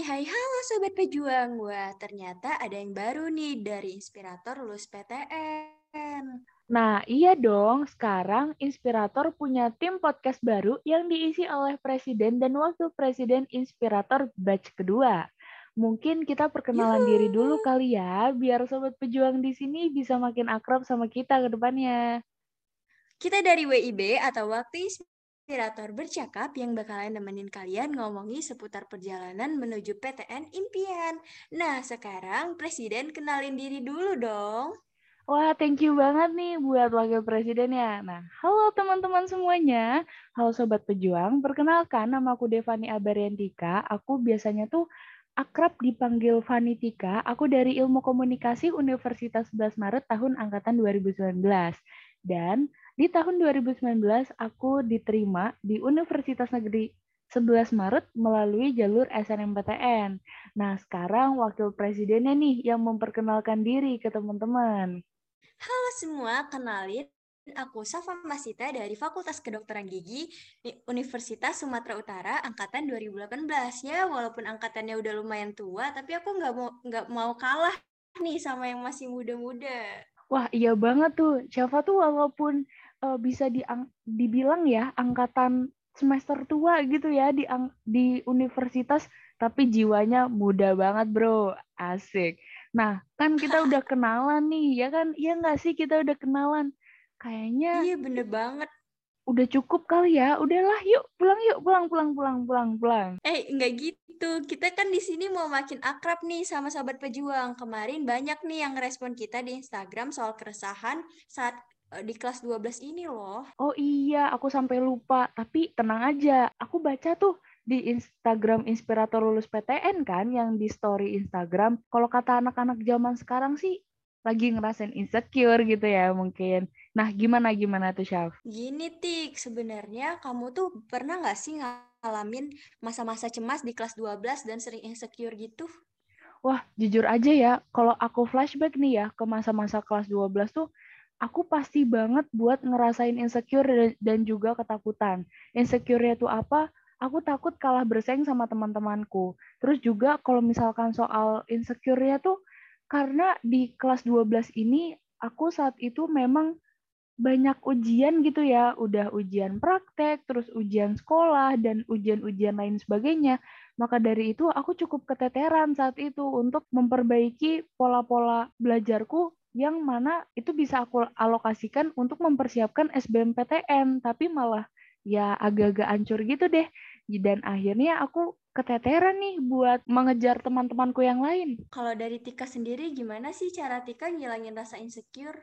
Hai hai halo Sobat Pejuang Wah ternyata ada yang baru nih dari Inspirator Lulus PTN Nah iya dong, sekarang Inspirator punya tim podcast baru yang diisi oleh Presiden dan Wakil Presiden Inspirator batch kedua. Mungkin kita perkenalan Yuhu. diri dulu kali ya, biar Sobat Pejuang di sini bisa makin akrab sama kita ke depannya. Kita dari WIB atau Waktu Inspirator bercakap yang bakalan nemenin kalian ngomongi seputar perjalanan menuju PTN impian. Nah, sekarang Presiden kenalin diri dulu dong. Wah, thank you banget nih buat Wakil Presiden ya. Nah, halo teman-teman semuanya. Halo Sobat Pejuang, perkenalkan nama aku Devani Abariantika. Aku biasanya tuh akrab dipanggil Vanitika. Aku dari Ilmu Komunikasi Universitas 11 Maret tahun angkatan 2019. Dan di tahun 2019, aku diterima di Universitas Negeri 11 Maret melalui jalur SNMPTN. Nah, sekarang wakil presidennya nih yang memperkenalkan diri ke teman-teman. Halo semua, kenalin aku Safa Masita dari Fakultas Kedokteran Gigi Universitas Sumatera Utara angkatan 2018 ya walaupun angkatannya udah lumayan tua tapi aku nggak mau nggak mau kalah nih sama yang masih muda-muda. Wah iya banget tuh, Syafa tuh walaupun uh, bisa diang dibilang ya angkatan semester tua gitu ya di di universitas tapi jiwanya muda banget bro. Asik. Nah kan kita udah kenalan nih ya kan? Iya nggak sih kita udah kenalan? Kayaknya iya bener banget. udah cukup kali ya. Udahlah yuk pulang yuk. Pulang pulang pulang pulang pulang. Eh nggak gitu. Kita kan di sini mau makin akrab nih sama sahabat pejuang. Kemarin banyak nih yang respon kita di Instagram soal keresahan saat di kelas 12 ini loh. Oh iya, aku sampai lupa. Tapi tenang aja, aku baca tuh di Instagram Inspirator Lulus PTN kan, yang di story Instagram. Kalau kata anak-anak zaman sekarang sih, lagi ngerasain insecure gitu ya mungkin. Nah, gimana gimana tuh Syaf? Gini Tik, sebenarnya kamu tuh pernah nggak sih ngalamin masa-masa cemas di kelas 12 dan sering insecure gitu? Wah, jujur aja ya, kalau aku flashback nih ya ke masa-masa kelas 12 tuh aku pasti banget buat ngerasain insecure dan juga ketakutan. Insecure itu apa? Aku takut kalah bersaing sama teman-temanku. Terus juga kalau misalkan soal insecure tuh karena di kelas 12 ini aku saat itu memang banyak ujian gitu ya, udah ujian praktek, terus ujian sekolah, dan ujian-ujian lain sebagainya. Maka dari itu aku cukup keteteran saat itu untuk memperbaiki pola-pola belajarku yang mana itu bisa aku alokasikan untuk mempersiapkan SBMPTN, tapi malah ya agak-agak hancur gitu deh. Dan akhirnya aku keteteran nih buat mengejar teman-temanku yang lain. Kalau dari Tika sendiri, gimana sih cara Tika ngilangin rasa insecure?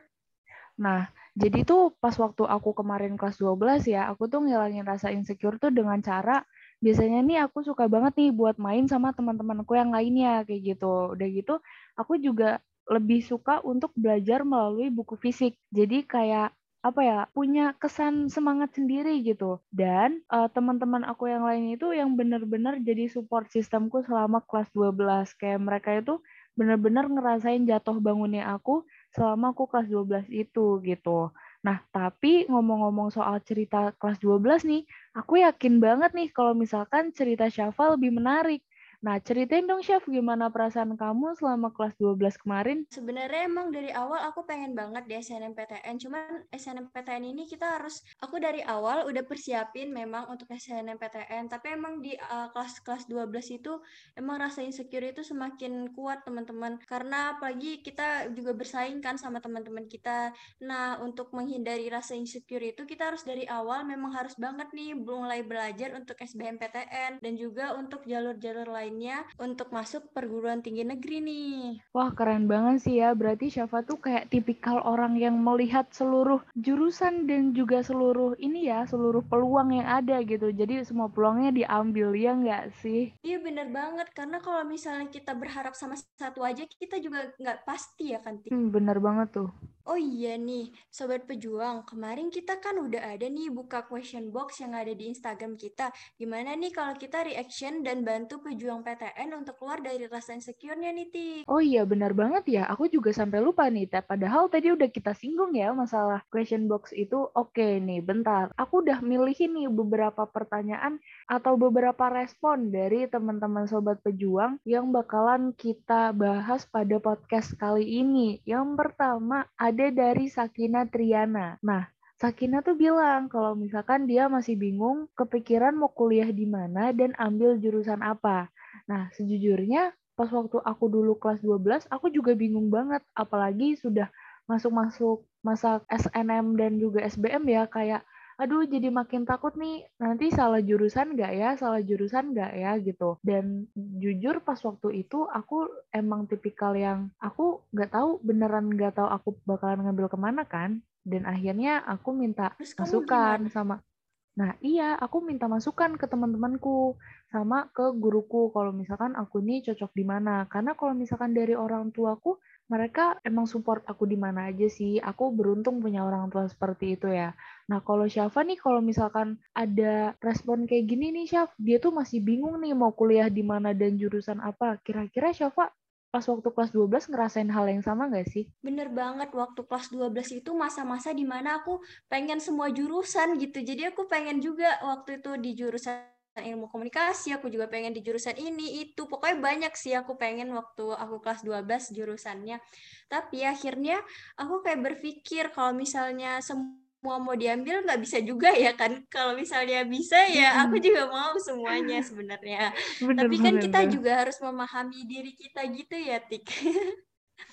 Nah, jadi tuh pas waktu aku kemarin kelas 12 ya, aku tuh ngilangin rasa insecure tuh dengan cara biasanya nih aku suka banget nih buat main sama teman-temanku yang lainnya kayak gitu. Udah gitu, aku juga lebih suka untuk belajar melalui buku fisik. Jadi kayak apa ya punya kesan semangat sendiri gitu dan uh, teman-teman aku yang lain itu yang benar-benar jadi support sistemku selama kelas 12 kayak mereka itu benar-benar ngerasain jatuh bangunnya aku selama aku kelas 12 itu gitu. Nah, tapi ngomong-ngomong soal cerita kelas 12 nih, aku yakin banget nih kalau misalkan cerita Syafa lebih menarik Nah, ceritain dong Chef gimana perasaan kamu selama kelas 12 kemarin? Sebenarnya emang dari awal aku pengen banget di SNMPTN, cuman SNMPTN ini kita harus aku dari awal udah persiapin memang untuk SNMPTN, tapi emang di uh, kelas-kelas 12 itu emang rasa insecure itu semakin kuat teman-teman karena apalagi kita juga bersaing kan sama teman-teman kita. Nah, untuk menghindari rasa insecure itu kita harus dari awal memang harus banget nih mulai belajar untuk SBMPTN dan juga untuk jalur-jalur lain lainnya untuk masuk perguruan tinggi negeri nih. Wah keren banget sih ya, berarti Syafa tuh kayak tipikal orang yang melihat seluruh jurusan dan juga seluruh ini ya, seluruh peluang yang ada gitu. Jadi semua peluangnya diambil ya nggak sih? Iya bener banget, karena kalau misalnya kita berharap sama satu aja, kita juga nggak pasti ya kan. Hmm, bener banget tuh. Oh iya nih, Sobat Pejuang, kemarin kita kan udah ada nih buka question box yang ada di Instagram kita. Gimana nih kalau kita reaction dan bantu pejuang PTN untuk keluar dari rasa insecure-nya nih, Tik? Oh iya, benar banget ya. Aku juga sampai lupa nih. Padahal tadi udah kita singgung ya masalah question box itu. Oke nih, bentar. Aku udah milihin nih beberapa pertanyaan atau beberapa respon dari teman-teman Sobat Pejuang yang bakalan kita bahas pada podcast kali ini. Yang pertama, ada ada dari Sakina Triana. Nah, Sakina tuh bilang kalau misalkan dia masih bingung kepikiran mau kuliah di mana dan ambil jurusan apa. Nah, sejujurnya pas waktu aku dulu kelas 12, aku juga bingung banget. Apalagi sudah masuk-masuk masa SNM dan juga SBM ya, kayak aduh jadi makin takut nih nanti salah jurusan nggak ya salah jurusan nggak ya gitu. Dan jujur pas waktu itu aku emang tipikal yang aku nggak tahu beneran nggak tahu aku bakalan ngambil ke mana kan. Dan akhirnya aku minta Terus masukan sama Nah, iya, aku minta masukan ke teman-temanku sama ke guruku kalau misalkan aku ini cocok di mana. Karena kalau misalkan dari orang tuaku, mereka emang support aku di mana aja sih. Aku beruntung punya orang tua seperti itu ya. Nah, kalau Syafa nih, kalau misalkan ada respon kayak gini nih, Syaf, dia tuh masih bingung nih mau kuliah di mana dan jurusan apa. Kira-kira Syafa pas waktu kelas 12 ngerasain hal yang sama nggak sih? Bener banget, waktu kelas 12 itu masa-masa di mana aku pengen semua jurusan gitu. Jadi aku pengen juga waktu itu di jurusan ilmu komunikasi, aku juga pengen di jurusan ini, itu. Pokoknya banyak sih aku pengen waktu aku kelas 12 jurusannya. Tapi akhirnya aku kayak berpikir kalau misalnya semua mau diambil nggak bisa juga ya kan. Kalau misalnya bisa ya aku juga mau semuanya sebenarnya. Tapi kan kita juga harus memahami diri kita gitu ya, Tik.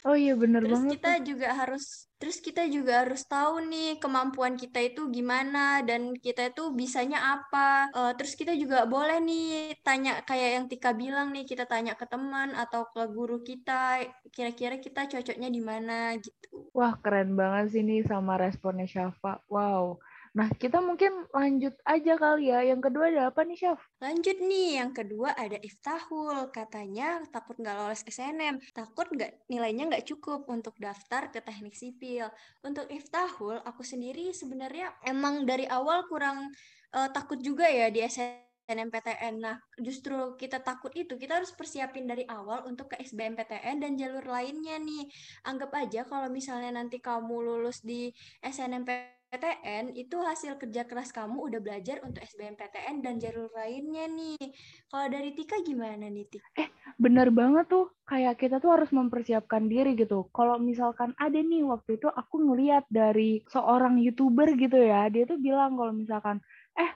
Oh iya bener terus banget. Terus kita tuh. juga harus terus kita juga harus tahu nih kemampuan kita itu gimana dan kita itu bisanya apa. Uh, terus kita juga boleh nih tanya kayak yang Tika bilang nih kita tanya ke teman atau ke guru kita kira-kira kita cocoknya di mana gitu. Wah keren banget sih nih sama responnya Syafa. Wow. Nah, kita mungkin lanjut aja kali ya. Yang kedua ada apa nih, Chef? Lanjut nih, yang kedua ada Iftahul. Katanya takut nggak lolos SNM, takut nggak nilainya nggak cukup untuk daftar ke teknik sipil. Untuk Iftahul, aku sendiri sebenarnya emang dari awal kurang uh, takut juga ya di SNMPTN. Nah, justru kita takut itu, kita harus persiapin dari awal untuk ke SBMPTN dan jalur lainnya nih. Anggap aja kalau misalnya nanti kamu lulus di SNMPTN PTN itu hasil kerja keras kamu udah belajar untuk SBMPTN dan jalur lainnya nih. Kalau dari Tika gimana nih Tika? Eh bener banget tuh kayak kita tuh harus mempersiapkan diri gitu. Kalau misalkan ada nih waktu itu aku ngeliat dari seorang youtuber gitu ya, dia tuh bilang kalau misalkan eh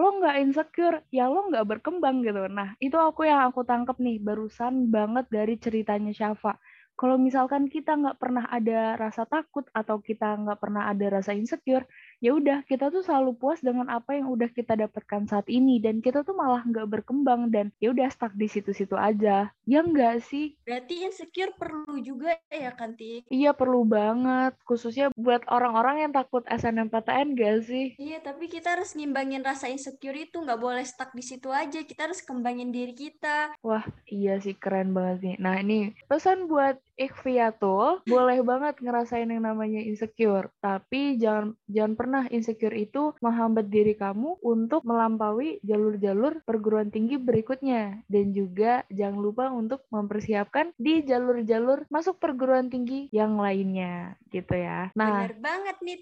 lo nggak insecure, ya lo nggak berkembang gitu. Nah itu aku yang aku tangkep nih barusan banget dari ceritanya Syafa kalau misalkan kita nggak pernah ada rasa takut atau kita nggak pernah ada rasa insecure, ya udah kita tuh selalu puas dengan apa yang udah kita dapatkan saat ini dan kita tuh malah nggak berkembang dan ya udah stuck di situ-situ aja. Ya enggak sih? Berarti insecure perlu juga ya kan, Tik? Iya perlu banget, khususnya buat orang-orang yang takut SNMPTN gak sih? Iya, tapi kita harus ngimbangin rasa insecure itu nggak boleh stuck di situ aja. Kita harus kembangin diri kita. Wah, iya sih keren banget nih. Nah ini pesan buat Ikhfiatul, boleh banget ngerasain yang namanya insecure, tapi jangan jangan pernah insecure itu menghambat diri kamu untuk melampaui jalur-jalur perguruan tinggi berikutnya dan juga jangan lupa untuk mempersiapkan di jalur-jalur masuk perguruan tinggi yang lainnya gitu ya. Nah, benar banget nih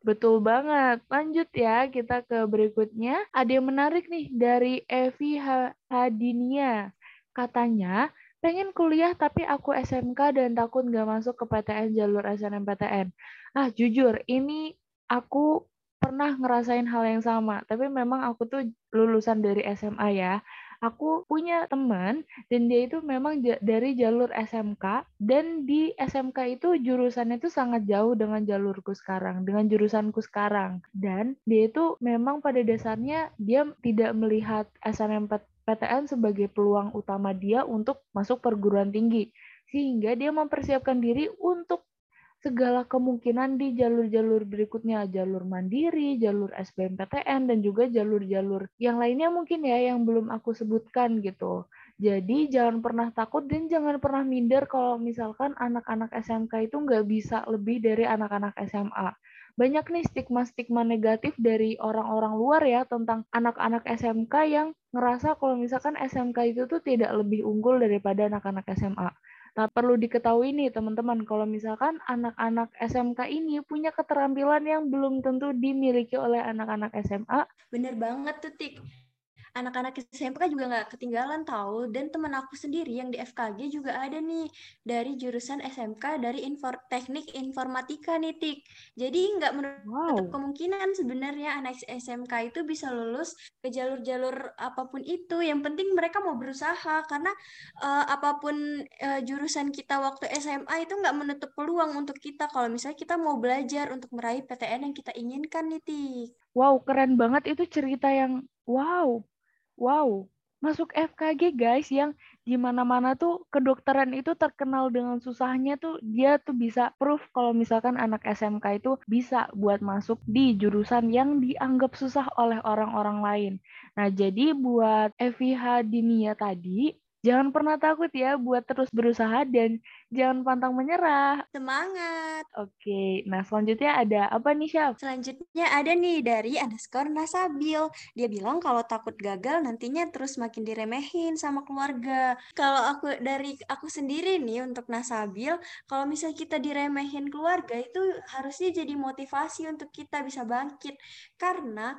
Betul banget. Lanjut ya kita ke berikutnya. Ada yang menarik nih dari Evi Hadinia. Katanya pengen kuliah tapi aku SMK dan takut nggak masuk ke PTN jalur SNMPTN. Ah jujur ini aku pernah ngerasain hal yang sama, tapi memang aku tuh lulusan dari SMA ya. Aku punya teman dan dia itu memang dari jalur SMK dan di SMK itu jurusannya itu sangat jauh dengan jalurku sekarang, dengan jurusanku sekarang. Dan dia itu memang pada dasarnya dia tidak melihat SNMPTN PTN sebagai peluang utama dia untuk masuk perguruan tinggi, sehingga dia mempersiapkan diri untuk segala kemungkinan di jalur-jalur berikutnya, jalur mandiri, jalur SBMPTN, dan juga jalur-jalur yang lainnya mungkin ya yang belum aku sebutkan gitu. Jadi jangan pernah takut dan jangan pernah minder kalau misalkan anak-anak SMK itu nggak bisa lebih dari anak-anak SMA. Banyak nih stigma-stigma negatif dari orang-orang luar ya tentang anak-anak SMK yang ngerasa kalau misalkan SMK itu tuh tidak lebih unggul daripada anak-anak SMA. Nah, perlu diketahui nih teman-teman, kalau misalkan anak-anak SMK ini punya keterampilan yang belum tentu dimiliki oleh anak-anak SMA. Bener banget tuh, Tik anak-anak SMK juga nggak ketinggalan tahu dan teman aku sendiri yang di FKG juga ada nih. Dari jurusan SMK dari infor teknik informatika nih Tik. Jadi nggak menutup wow. kemungkinan sebenarnya anak SMK itu bisa lulus ke jalur-jalur apa pun itu. Yang penting mereka mau berusaha. Karena uh, apa pun uh, jurusan kita waktu SMA itu nggak menutup peluang untuk kita. Kalau misalnya kita mau belajar untuk meraih PTN yang kita inginkan nih Tik. Wow, keren banget. Itu cerita yang wow. Wow, masuk FKG guys yang di mana-mana tuh kedokteran itu terkenal dengan susahnya tuh dia tuh bisa proof kalau misalkan anak SMK itu bisa buat masuk di jurusan yang dianggap susah oleh orang-orang lain. Nah, jadi buat FIH Dinia tadi Jangan pernah takut ya buat terus berusaha dan jangan pantang menyerah. Semangat. Oke, nah selanjutnya ada apa nih, Syaf? Selanjutnya ada nih dari underscore Nasabil. Dia bilang kalau takut gagal nantinya terus makin diremehin sama keluarga. Kalau aku dari aku sendiri nih untuk Nasabil, kalau misalnya kita diremehin keluarga itu harusnya jadi motivasi untuk kita bisa bangkit. Karena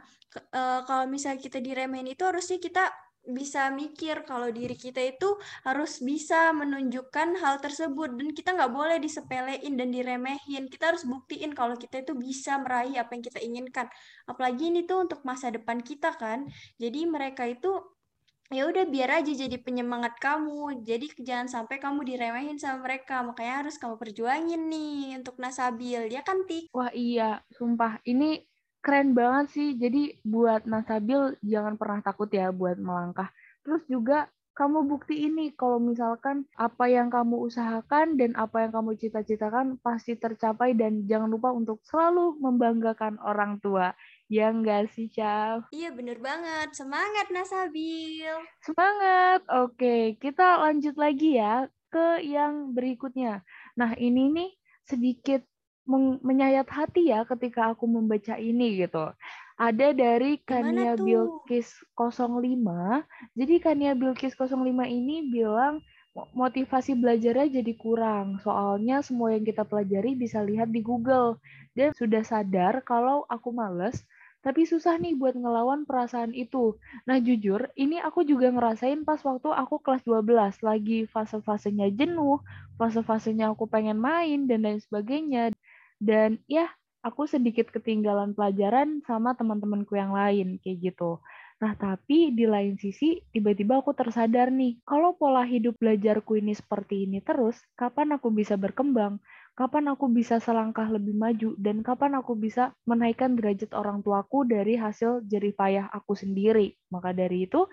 uh, kalau misalnya kita diremehin itu harusnya kita bisa mikir kalau diri kita itu harus bisa menunjukkan hal tersebut. Dan kita nggak boleh disepelein dan diremehin. Kita harus buktiin kalau kita itu bisa meraih apa yang kita inginkan. Apalagi ini tuh untuk masa depan kita kan? Jadi mereka itu ya udah biar aja jadi penyemangat kamu. Jadi jangan sampai kamu diremehin sama mereka. Makanya harus kamu perjuangin nih untuk nasabil. Ya kan Tik wah iya. Sumpah. Ini keren banget sih. Jadi buat Nasabil jangan pernah takut ya buat melangkah. Terus juga kamu bukti ini kalau misalkan apa yang kamu usahakan dan apa yang kamu cita-citakan pasti tercapai dan jangan lupa untuk selalu membanggakan orang tua. Ya enggak sih, Cav? Iya, bener banget. Semangat, Nasabil. Semangat. Oke, kita lanjut lagi ya ke yang berikutnya. Nah, ini nih sedikit menyayat hati ya ketika aku membaca ini gitu. Ada dari Kania Bilkis 05. Jadi Kania Bilkis 05 ini bilang motivasi belajarnya jadi kurang. Soalnya semua yang kita pelajari bisa lihat di Google. Dan sudah sadar kalau aku males, tapi susah nih buat ngelawan perasaan itu. Nah jujur, ini aku juga ngerasain pas waktu aku kelas 12, lagi fase-fasenya jenuh, fase-fasenya aku pengen main, dan lain sebagainya dan ya aku sedikit ketinggalan pelajaran sama teman-temanku yang lain kayak gitu. Nah, tapi di lain sisi, tiba-tiba aku tersadar nih, kalau pola hidup belajarku ini seperti ini terus, kapan aku bisa berkembang? Kapan aku bisa selangkah lebih maju? Dan kapan aku bisa menaikkan derajat orang tuaku dari hasil jeripayah aku sendiri? Maka dari itu,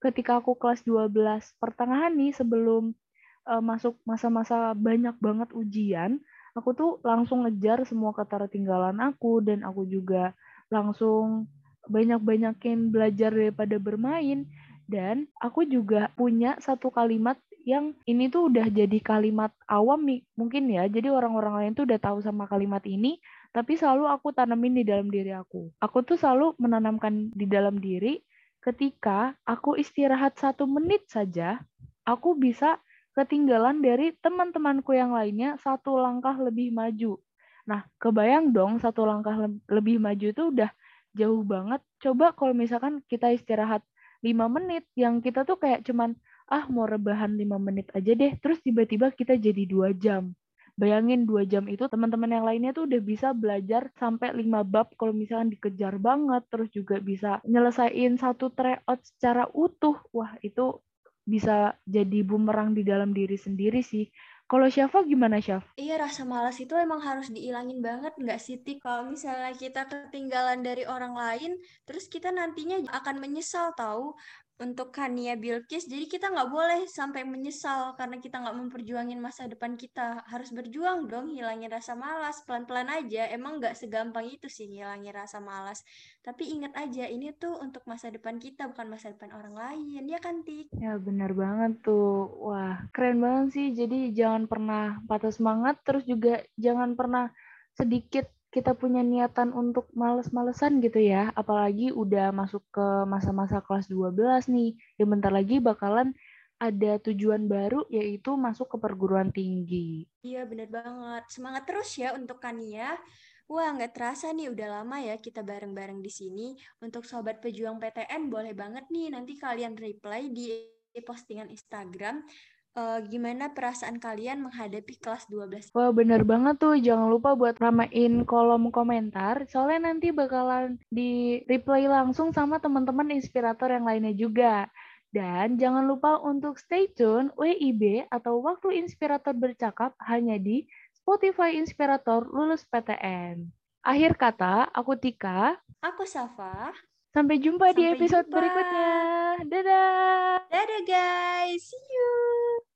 ketika aku kelas 12 pertengahan nih, sebelum uh, masuk masa-masa banyak banget ujian, aku tuh langsung ngejar semua ketertinggalan aku dan aku juga langsung banyak-banyakin belajar daripada bermain. Dan aku juga punya satu kalimat yang ini tuh udah jadi kalimat awam mungkin ya. Jadi orang-orang lain tuh udah tahu sama kalimat ini tapi selalu aku tanamin di dalam diri aku. Aku tuh selalu menanamkan di dalam diri ketika aku istirahat satu menit saja aku bisa ketinggalan dari teman-temanku yang lainnya satu langkah lebih maju. Nah, kebayang dong satu langkah lebih maju itu udah jauh banget. Coba kalau misalkan kita istirahat 5 menit, yang kita tuh kayak cuman, ah mau rebahan 5 menit aja deh, terus tiba-tiba kita jadi dua jam. Bayangin dua jam itu teman-teman yang lainnya tuh udah bisa belajar sampai 5 bab kalau misalkan dikejar banget, terus juga bisa nyelesain satu tryout secara utuh. Wah, itu bisa jadi bumerang di dalam diri sendiri sih. Kalau Syafa gimana Syaf? Iya rasa malas itu emang harus diilangin banget nggak sih Tik? Kalau misalnya kita ketinggalan dari orang lain, terus kita nantinya akan menyesal tahu untuk Kania Bilkis. Jadi kita nggak boleh sampai menyesal karena kita nggak memperjuangin masa depan kita. Harus berjuang dong, hilangin rasa malas. Pelan-pelan aja, emang nggak segampang itu sih hilangin rasa malas. Tapi ingat aja, ini tuh untuk masa depan kita, bukan masa depan orang lain. Ya kan, Tik? Ya benar banget tuh. Wah, keren banget sih. Jadi jangan pernah patah semangat, terus juga jangan pernah sedikit kita punya niatan untuk males-malesan gitu ya, apalagi udah masuk ke masa-masa kelas 12 nih, ya bentar lagi bakalan ada tujuan baru yaitu masuk ke perguruan tinggi. Iya bener banget, semangat terus ya untuk Kania. Wah, nggak terasa nih udah lama ya kita bareng-bareng di sini. Untuk Sobat Pejuang PTN boleh banget nih nanti kalian reply di postingan Instagram uh, gimana perasaan kalian menghadapi kelas 12? Wah bener banget tuh, jangan lupa buat ramein kolom komentar, soalnya nanti bakalan di reply langsung sama teman-teman inspirator yang lainnya juga. Dan jangan lupa untuk stay tune WIB atau Waktu Inspirator Bercakap hanya di Spotify Inspirator Lulus PTN. Akhir kata, aku Tika. Aku Safa. Sampai jumpa Sampai di episode jumpa. berikutnya. Dadah. Dadah guys. See you.